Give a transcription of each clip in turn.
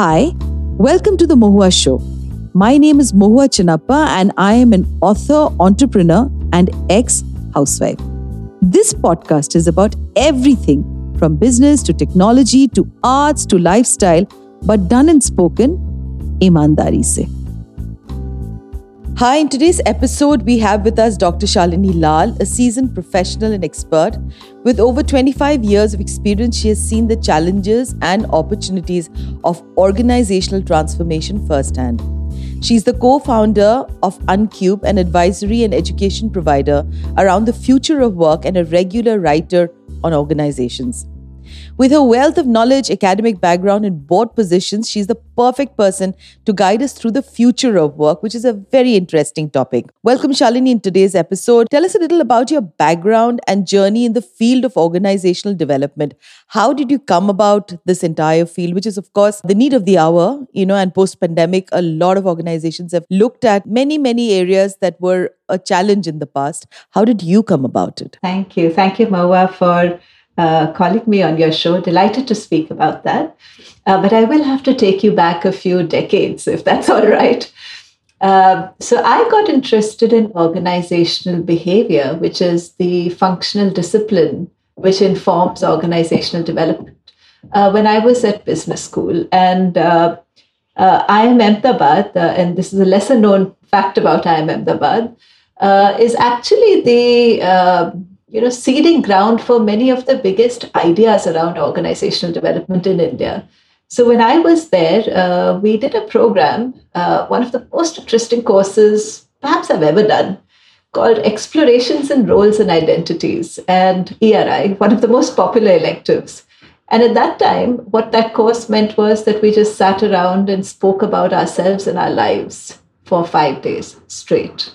Hi, welcome to the Mohua Show. My name is Mohua Chinappa, and I am an author, entrepreneur, and ex housewife. This podcast is about everything from business to technology to arts to lifestyle, but done and spoken imandari se. Hi, in today's episode, we have with us Dr. Shalini Lal, a seasoned professional and expert. With over 25 years of experience, she has seen the challenges and opportunities of organizational transformation firsthand. She's the co founder of Unqbe, an advisory and education provider around the future of work, and a regular writer on organizations. With her wealth of knowledge, academic background, and board positions, she's the perfect person to guide us through the future of work, which is a very interesting topic. Welcome, Shalini, in today's episode. Tell us a little about your background and journey in the field of organizational development. How did you come about this entire field, which is, of course, the need of the hour, you know, and post pandemic, a lot of organizations have looked at many, many areas that were a challenge in the past. How did you come about it? Thank you. Thank you, Mohua, for uh, calling me on your show. Delighted to speak about that. Uh, but I will have to take you back a few decades, if that's all right. Uh, so I got interested in organizational behavior, which is the functional discipline which informs organizational development, uh, when I was at business school. And uh, uh, IIM Ahmedabad, and this is a lesser known fact about IIM Ahmedabad, is actually the you know, seeding ground for many of the biggest ideas around organizational development in India. So when I was there, uh, we did a program, uh, one of the most interesting courses perhaps I've ever done, called Explorations in Roles and Identities, and ERI, one of the most popular electives. And at that time, what that course meant was that we just sat around and spoke about ourselves and our lives for five days straight.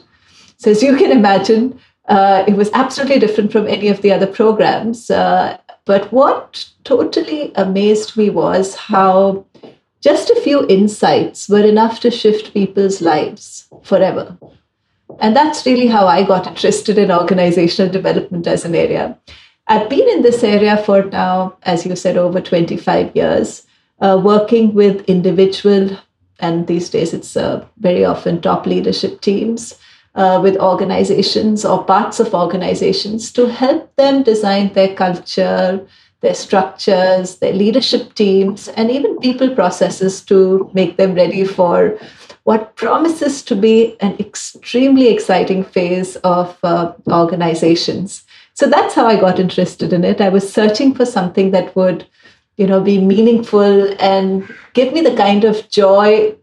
So, as you can imagine, uh, it was absolutely different from any of the other programs. Uh, but what totally amazed me was how just a few insights were enough to shift people's lives forever. And that's really how I got interested in organizational development as an area. I've been in this area for now, as you said, over 25 years, uh, working with individual, and these days it's uh, very often top leadership teams uh, with organizations or parts of organizations to help them design their culture, their structures, their leadership teams, and even people processes to make them ready for what promises to be an extremely exciting phase of uh, organizations. So that's how I got interested in it. I was searching for something that would, you know, be meaningful and give me the kind of joy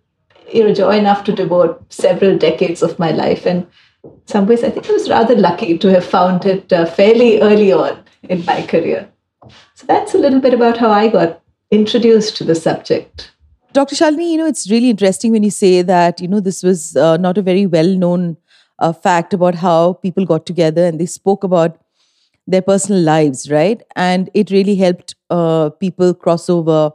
you know, joy enough to devote several decades of my life. And some ways, I think I was rather lucky to have found it uh, fairly early on in my career. So that's a little bit about how I got introduced to the subject. Dr. Shalini, you know, it's really interesting when you say that, you know, this was uh, not a very well known uh, fact about how people got together and they spoke about their personal lives, right? And it really helped uh, people cross over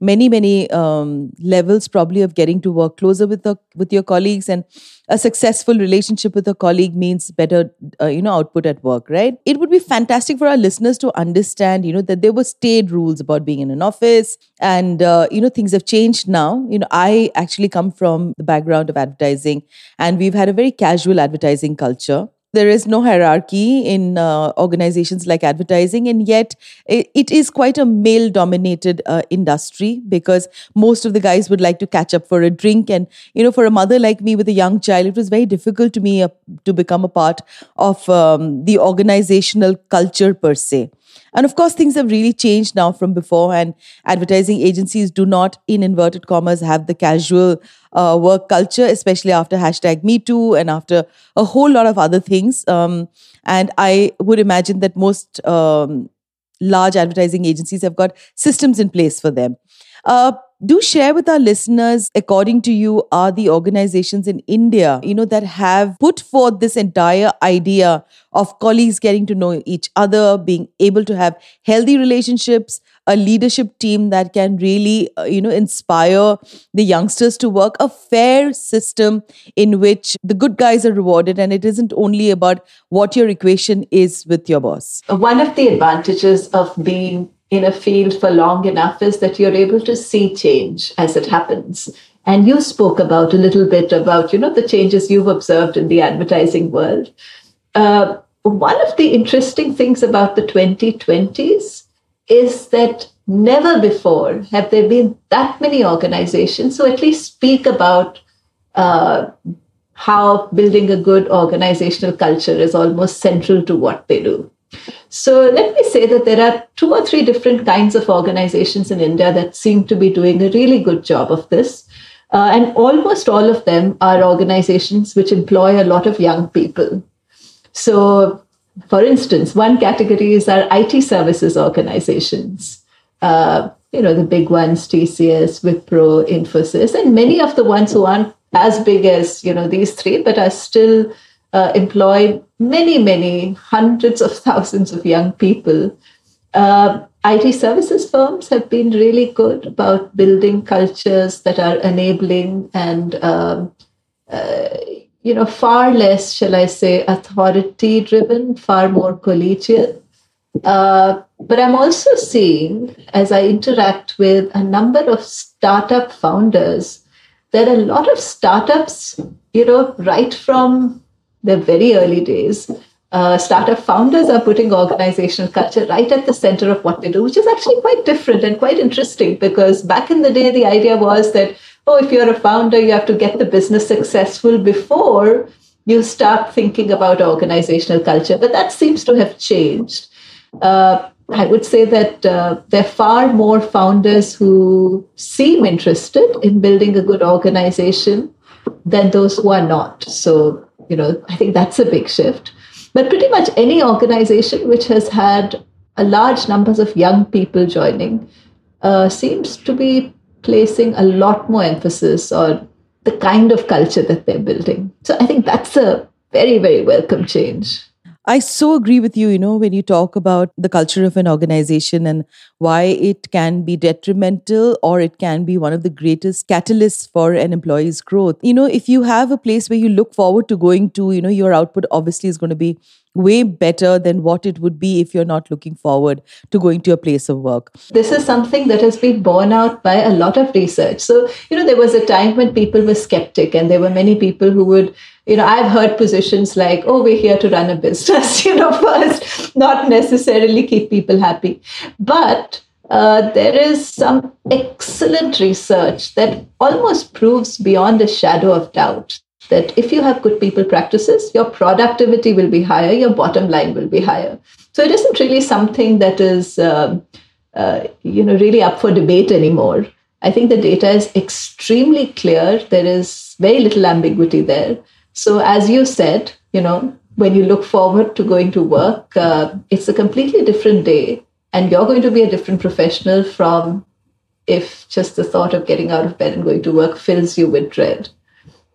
many many um, levels probably of getting to work closer with the with your colleagues. And a successful relationship with a colleague means better uh, you know output at work right? It would be fantastic for our listeners to understand you know that there were staid rules about being in an office. And uh, you know things have changed now. You know i actually come from the background of advertising. And we've had a very casual advertising culture there is no hierarchy in uh, organizations like advertising and yet it, it is quite a male dominated uh, industry because most of the guys would like to catch up for a drink. And you know for a mother like me with a young child it was very difficult to me uh, to become a part of um, the organizational culture per se and of course, things have really changed now from before, and advertising agencies do not, in inverted commas, have the casual uh, work culture, especially after hashtag Me Too and after a whole lot of other things. Um, and I would imagine that most um, large advertising agencies have got systems in place for them. Uh, do share with our listeners according to you are the organizations in india you know that have put forth this entire idea of colleagues getting to know each other being able to have healthy relationships a leadership team that can really uh, you know inspire the youngsters to work a fair system in which the good guys are rewarded and it isn't only about what your equation is with your boss. One of the advantages of being in a field for long enough is that you're able to see change as it happens. And you spoke about a little bit about, you know, the changes you've observed in the advertising world. Uh, one of the interesting things about the 2020s is that never before have there been that many organizations who at least speak about uh, how building a good organizational culture is almost central to what they do. So let me say that there are two or three different kinds of organizations in India that seem to be doing a really good job of this. Uh, and almost all of them are organizations which employ a lot of young people. So, for instance, one category is our IT services organizations. Uh, you know, the big ones, TCS, Wipro, Infosys, and many of the ones who aren't as big as, you know, these three, but are still uh, many, many hundreds of thousands of young people. Uh, IT services firms have been really good about building cultures that are enabling and, um, uh, you know, far less, shall I say, authority driven, far more collegiate. Uh, but I'm also seeing, as I interact with a number of startup founders, that a lot of startups, you know, right from the very early days, uh, startup founders are putting organizational culture right at the center of what they do, which is actually quite different and quite interesting because back in the day, the idea was that, oh, if you're a founder, you have to get the business successful before you start thinking about organizational culture. But that seems to have changed. Uh, I would say that uh, there are far more founders who seem interested in building a good organization than those who are not. So you know, I think that's a big shift. But pretty much any organization which has had a large numbers of young people joining uh, seems to be placing a lot more emphasis on the kind of culture that they're building. So I think that's a very, very welcome change. I so agree with you, you know, when you talk about the culture of an organization and why it can be detrimental or it can be one of the greatest catalysts for an employee's growth. You know, if you have a place where you look forward to going to, you know, your output obviously is going to be way better than what it would be if you're not looking forward to going to a place of work. This is something that has been borne out by a lot of research. So, you know, there was a time when people were skeptic and there were many people who would, you know, I've heard positions like, oh, we're here to run a business, you know, first, not necessarily keep people happy. But uh, there is some excellent research that almost proves beyond a shadow of doubt that if you have good people practices, your productivity will be higher, your bottom line will be higher. So it isn't really something that is, uh, uh, you know, really up for debate anymore. I think the data is extremely clear. There is very little ambiguity there. So as you said, you know, when you look forward to going to work, uh, it's a completely different day, and you're going to be a different professional from if just the thought of getting out of bed and going to work fills you with dread.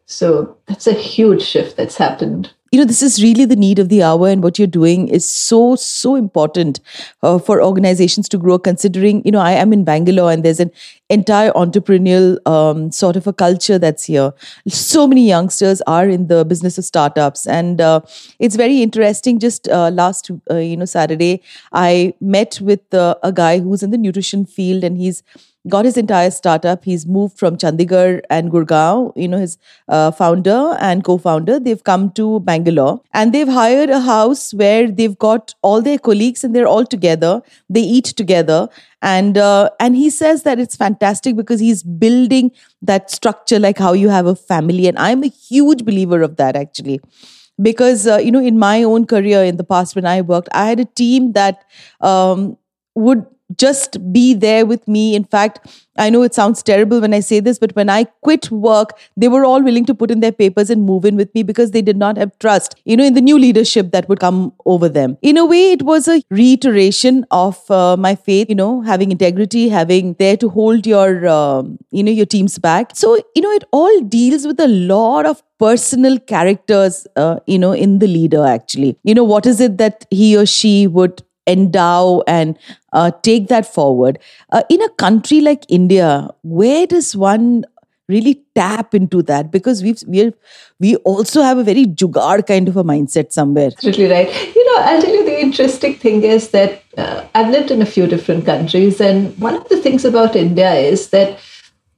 So that's a huge shift that's happened. You know, this is really the need of the hour, and what you're doing is so, so important uh, for organizations to grow. Considering, you know, I am in Bangalore and there's an entire entrepreneurial um, sort of a culture that's here. So many youngsters are in the business of startups, and uh, it's very interesting. Just uh, last, uh, you know, Saturday, I met with uh, a guy who's in the nutrition field, and he's got his entire startup. He's moved from Chandigarh and Gurgaon, you know, his uh, founder and co founder. They've come to Bangalore and they've hired a house where they've got all their colleagues and they're all together. They eat together. And, uh, and he says that it's fantastic because he's building that structure like how you have a family. And I'm a huge believer of that actually because uh, you know in my own career in the past when i worked i had a team that um, would just be there with me. In fact, I know it sounds terrible when I say this, but when I quit work, they were all willing to put in their papers and move in with me because they did not have trust, you know, in the new leadership that would come over them. In a way, it was a reiteration of uh, my faith, you know, having integrity, having there to hold your, uh, you know, your team's back. So, you know, it all deals with a lot of personal characters, uh, you know, in the leader actually. You know, what is it that he or she would endow and uh, take that forward. Uh, in a country like India, where does one really tap into that? Because we've we we also have a very jugaad kind of a mindset somewhere. Absolutely right. You know, I'll tell you the interesting thing is that uh, I've lived in a few different countries, and one of the things about India is that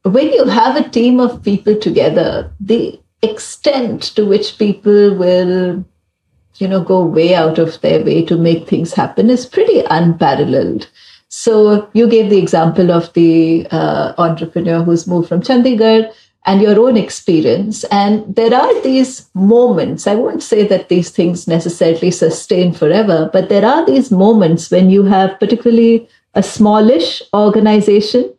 when you have a team of people together, the extent to which people will, you know, go way out of their way to make things happen is pretty unparalleled. So you gave the example of the uh, entrepreneur who's moved from Chandigarh and your own experience. And there are these moments, I won't say that these things necessarily sustain forever, but there are these moments when you have particularly a smallish organization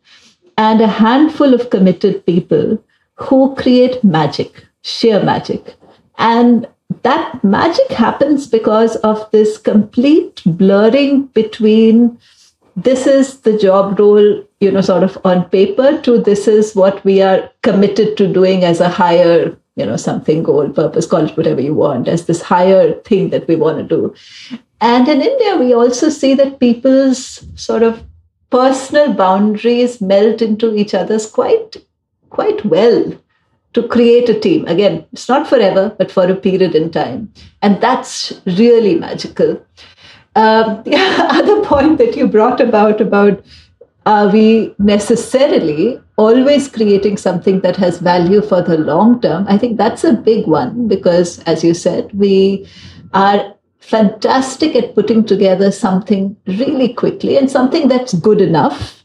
and a handful of committed people who create magic, sheer magic. And that magic happens because of this complete blurring between this is the job role, you know, sort of on paper to this is what we are committed to doing as a higher, you know, something goal, purpose, call it whatever you want, as this higher thing that we want to do. And in India, we also see that people's sort of personal boundaries melt into each other's quite quite well to create a team. Again it's not forever but for a period in time. And that's really magical. Um, the other point that you brought about about are we necessarily always creating something that has value for the long term? I think that's a big one because as you said we are fantastic at putting together something really quickly and something that's good enough.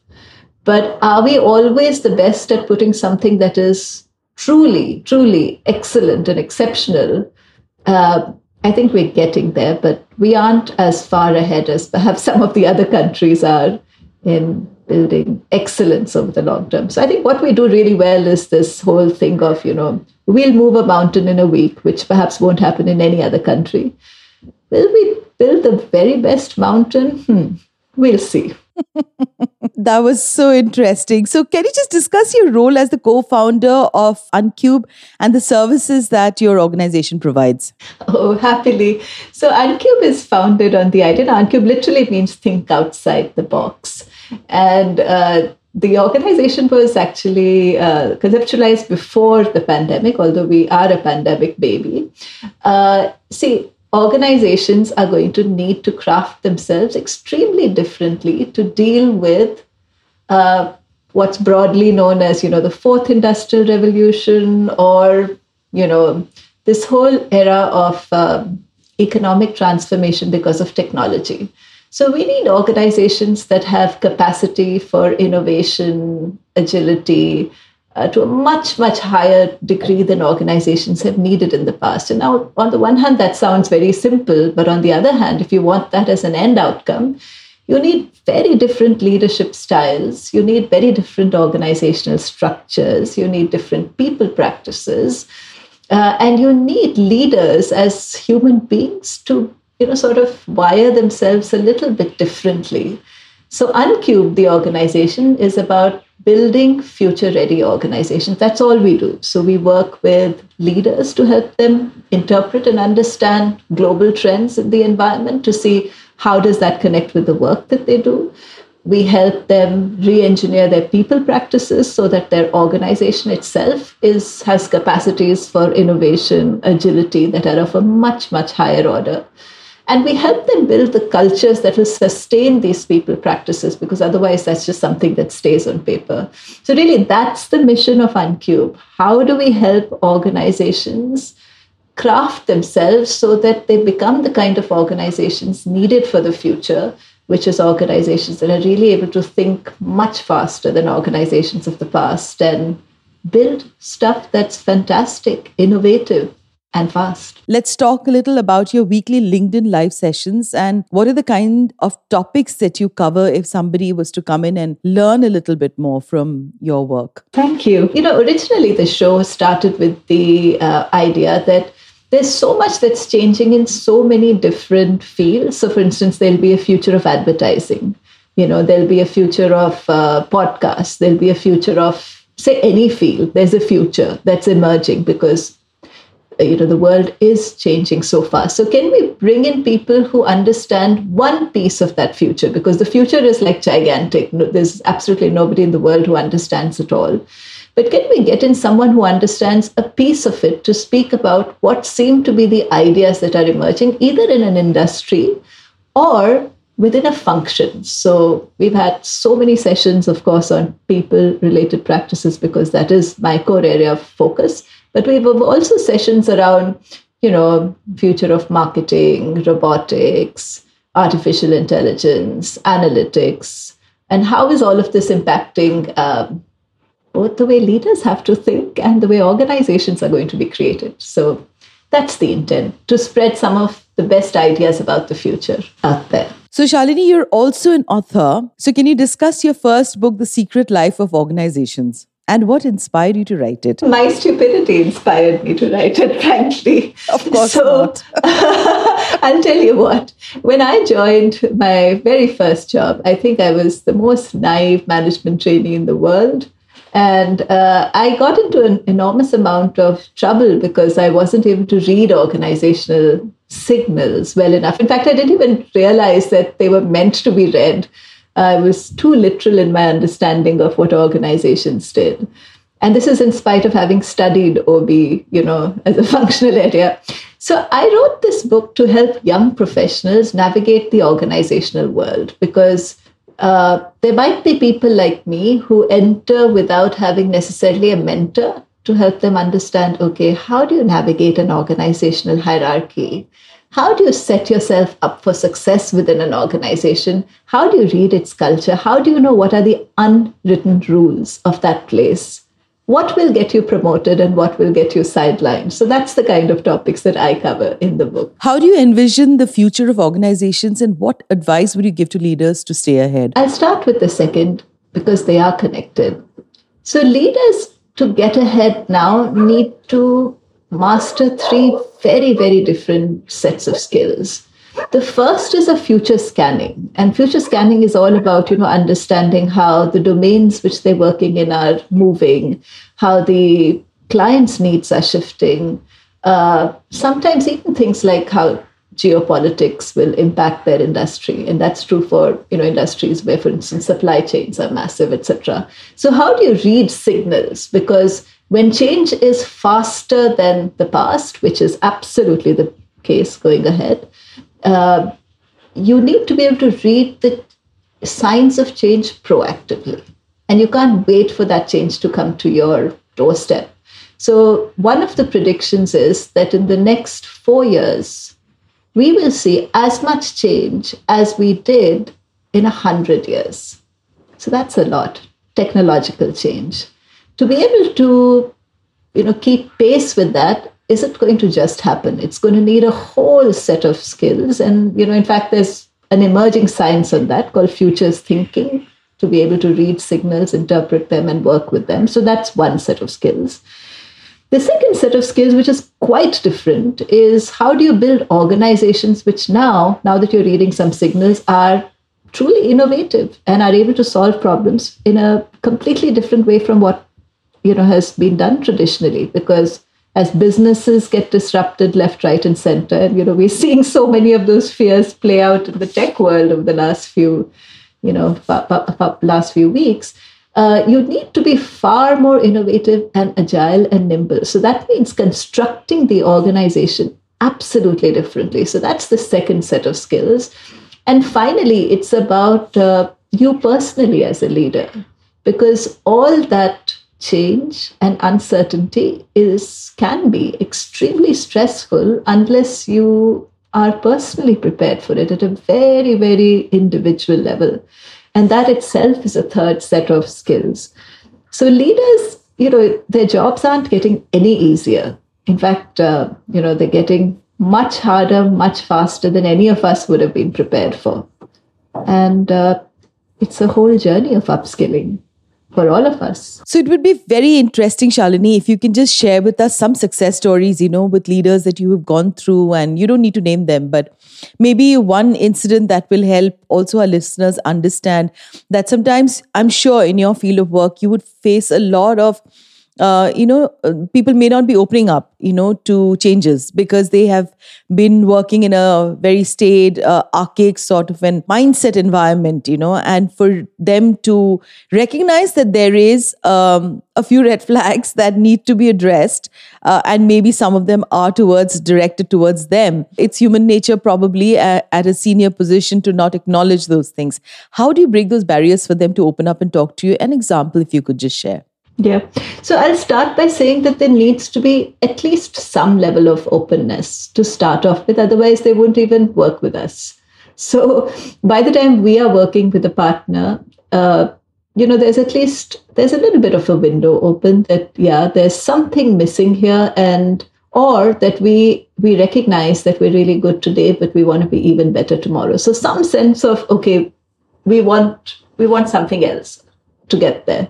But are we always the best at putting something that is truly truly excellent and exceptional uh, I think we're getting there, but we aren't as far ahead as perhaps some of the other countries are in building excellence over the long term. So I think what we do really well is this whole thing of, you know, we'll move a mountain in a week, which perhaps won't happen in any other country. Will we build the very best mountain? Hmm, we'll see. that was so interesting. So, can you just discuss your role as the co founder of Unqbe and the services that your organization provides? Oh, happily. So, Unqbe is founded on the idea. Unqbe literally means think outside the box. And uh, the organization was actually uh, conceptualized before the pandemic, although we are a pandemic baby. Uh, see, organizations are going to need to craft themselves extremely differently to deal with uh, what's broadly known as you know the fourth industrial revolution or you know this whole era of um, economic transformation because of technology. So we need organizations that have capacity for innovation agility uh, to a much, much higher degree than organizations have needed in the past. And now, on the one hand, that sounds very simple, but on the other hand, if you want that as an end outcome, you need very different leadership styles, you need very different organizational structures, you need different people practices, uh, and you need leaders as human beings to you know sort of wire themselves a little bit differently. So Unqbe, the organization, is about building future ready organizations. That's all we do. So we work with leaders to help them interpret and understand global trends in the environment to see how does that connect with the work that they do. We help them re-engineer their people practices so that their organization itself is has capacities for innovation, agility that are of a much, much higher order. And we help them build the cultures that will sustain these people practices because otherwise that's just something that stays on paper. So, really, that's the mission of Unqbe. How do we help organizations craft themselves so that they become the kind of organizations needed for the future? Which is organizations that are really able to think much faster than organizations of the past and build stuff that's fantastic, innovative, and fast. Let's talk a little about your weekly LinkedIn live sessions and what are the kind of topics that you cover if somebody was to come in and learn a little bit more from your work. Thank you. You know, originally the show started with the uh, idea that there's so much that's changing in so many different fields. So, for instance, there'll be a future of advertising. You know, there'll be a future of uh, podcasts. There'll be a future of, say, any field. There's a future that's emerging because you know the world is changing so fast so can we bring in people who understand one piece of that future because the future is like gigantic there's absolutely nobody in the world who understands it all but can we get in someone who understands a piece of it to speak about what seem to be the ideas that are emerging, either in an industry or within a function. So we've had so many sessions, of course, on people related practices because that is my core area of focus. But we've also sessions around, you know, future of marketing, robotics, artificial intelligence, analytics, and how is all of this impacting um, both the way leaders have to think and the way organizations are going to be created. So that's the intent to spread some of the best ideas about the future out there. So, Shalini, you're also an author. So, can you discuss your first book, The Secret Life of Organizations? And what inspired you to write it? My stupidity inspired me to write it, frankly. Of course so, not. I'll tell you what. When I joined my very first job, I think I was the most naive management trainee in the world. And uh, I got into an enormous amount of trouble because I wasn't able to read organizational signals well enough. In fact, I didn't even realize that they were meant to be read. I was too literal in my understanding of what organizations did. And this is in spite of having studied OB, you know, as a functional area. So I wrote this book to help young professionals navigate the organizational world because uh, there might be people like me who enter without having necessarily a mentor to help them understand okay, how do you navigate an organizational hierarchy? How do you set yourself up for success within an organization? How do you read its culture? How do you know what are the unwritten rules of that place? what will get you promoted and what will get you sidelined. So that's the kind of topics that I cover in the book. How do you envision the future of organizations and what advice would you give to leaders to stay ahead? I'll start with the second because they are connected. So leaders to get ahead now need to master three very, very different sets of skills. The first is a future scanning, and future scanning is all about you know understanding how the domains which they're working in are moving, how the clients' needs are shifting. Uh, sometimes even things like how geopolitics will impact their industry and that's true for you know industries where for instance supply chains are massive etc so how do you read signals because when change is faster than the past which is absolutely the case going ahead uh, you need to be able to read the signs of change proactively. And you can't wait for that change to come to your doorstep. So, one of the predictions is that in the next four years, we will see as much change as we did in a hundred years. So, that's a lot, technological change. To be able to you know, keep pace with that, isn't going to just happen. It's going to need a whole set of skills. And, you know, in fact, there's an emerging science on that called futures thinking to be able to read signals, interpret them, and work with them. So that's one set of skills. The second set of skills, which is quite different, is how do you build organizations which now, now that you're reading some signals, are truly innovative and are able to solve problems in a completely different way from what you know has been done traditionally because as businesses get disrupted left, right, and center. And you know, we're seeing so many of those fears play out in the tech world over the last few, you know, last few weeks. Uh, you need to be far more innovative and agile and nimble. So that means constructing the organization absolutely differently. So that's the second set of skills. And finally, it's about uh, you personally as a leader, because all that change and uncertainty is can be extremely stressful unless you are personally prepared for it at a very very individual level. And that itself is a third set of skills. So leaders you know their jobs aren't getting any easier. In fact uh, you know they're getting much harder much faster than any of us would have been prepared for. And uh, it's a whole journey of upskilling for all of us. So it would be very interesting, Shalini, if you can just share with us some success stories, you know, with leaders that you have gone through, and you don't need to name them, but maybe one incident that will help also our listeners understand that sometimes I'm sure in your field of work, you would face a lot of uh, you know, uh, people may not be opening up, you know, to changes because they have been working in a very staid, uh, archaic sort of an mindset environment, you know, and for them to recognize that there is um, a few red flags that need to be addressed, uh, and maybe some of them are towards directed towards them. It's human nature, probably at, at a senior position, to not acknowledge those things. How do you break those barriers for them to open up and talk to you? An example, if you could just share. Yeah. So I'll start by saying that there needs to be at least some level of openness to start off with. Otherwise, they won't even work with us. So by the time we are working with a partner, uh, you know, there's at least there's a little bit of a window open that yeah, there's something missing here, and or that we we recognize that we're really good today, but we want to be even better tomorrow. So some sense of okay, we want we want something else to get there.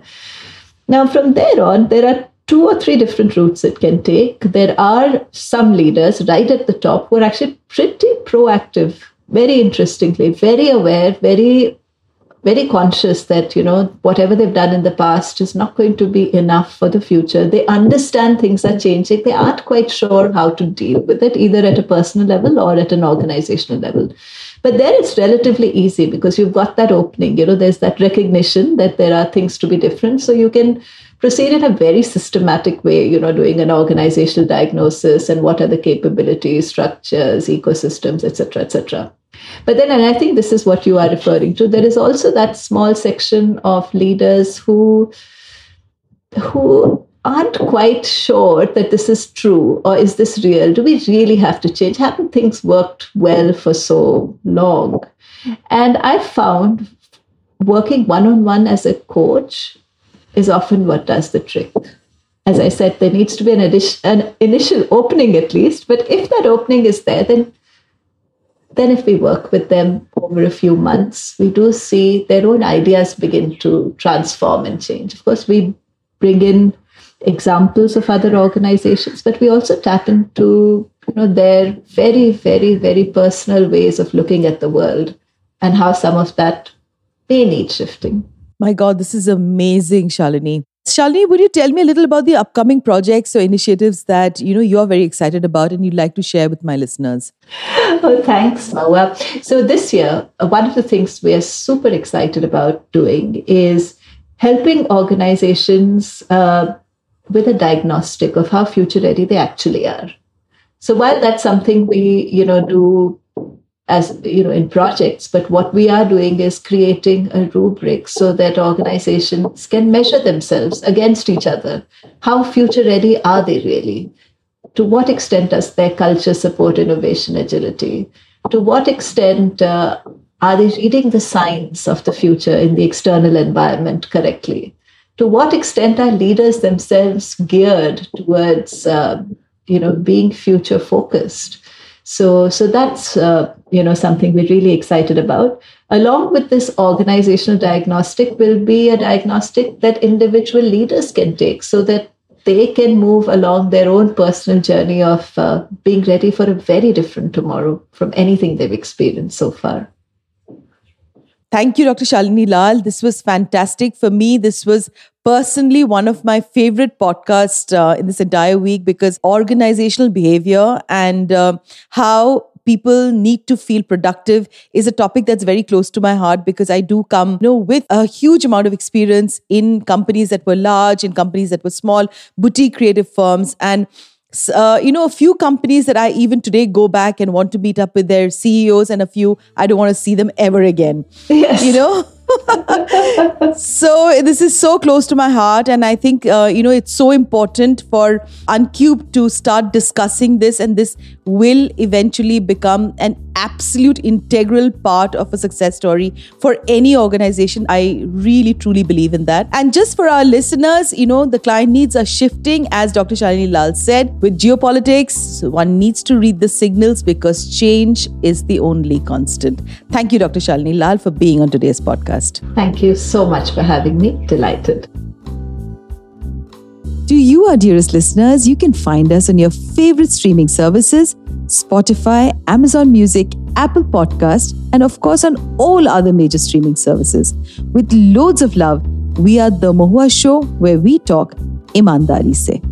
Now, from there on, there are two or three different routes it can take. There are some leaders right at the top who are actually pretty proactive, very interestingly, very aware, very very conscious that you know whatever they've done in the past is not going to be enough for the future. They understand things are changing. They aren't quite sure how to deal with it either at a personal level or at an organizational level but there it's relatively easy because you've got that opening. You know, there's that recognition that there are things to be different. So you can proceed in a very systematic way, you know, doing an organizational diagnosis and what are the capabilities, structures, ecosystems, etc., etc. But then, and I think this is what you are referring to, there is also that small section of leaders who who aren't quite sure that this is true or is this real? Do we really have to change? Haven't things worked well for so long? And I found working one on one as a coach is often what does the trick. As I said, there needs to be an, addition, an initial opening at least, but if that opening is there, then then if we work with them over a few months, we do see their own ideas begin to transform and change. Of course, we bring in examples of other organizations, but we also tap into you know their very, very, very personal ways of looking at the world and how some of that may need shifting. My God, this is amazing, Shalini. Shalini, would you tell me a little about the upcoming projects or initiatives that you know you're very excited about and you'd like to share with my listeners? Oh, thanks, Well, So this year, uh, one of the things we are super excited about doing is helping organizations uh, with a diagnostic of how future ready they actually are. So while that's something we, you know, do as you know in projects, but what we are doing is creating a rubric so that organizations can measure themselves against each other. How future ready are they really? To what extent does their culture support innovation agility? To what extent uh, are they reading the signs of the future in the external environment correctly? To what extent are leaders themselves geared towards uh, you know being future focused so so that's uh, you know something we're really excited about. Along with this organizational diagnostic will be a diagnostic that individual leaders can take so that they can move along their own personal journey of uh, being ready for a very different tomorrow from anything they've experienced so far Thank you, Dr. Shalini Lal. This was fantastic. For me, this was personally one of my favorite podcasts uh, in this entire week because organizational behavior and uh, how people need to feel productive is a topic that's very close to my heart because I do come you know with a huge amount of experience in companies that were large in companies that were small boutique creative firms and uh, you know, a few companies that I even today go back and want to meet up with their CEOs, and a few I don't want to see them ever again. Yes. You know? So this is so close to my heart and i think uh, you know it's so important for unqbe to start discussing this and this will eventually become an absolute integral part of a success story for any organization. I really truly believe in that. And just for our listeners you know the client needs are shifting as dr shalini lal said. With geopolitics one needs to read the signals because change is the only constant. Thank you dr shalini lal for being on today's podcast podcast. Thank you so much for having me. Delighted. To you, our dearest listeners, you can find us on your favorite streaming services Spotify, Amazon Music, Apple Podcast, and of course on all other major streaming services. With loads of love, we are The Mohua Show, where we talk imandari se.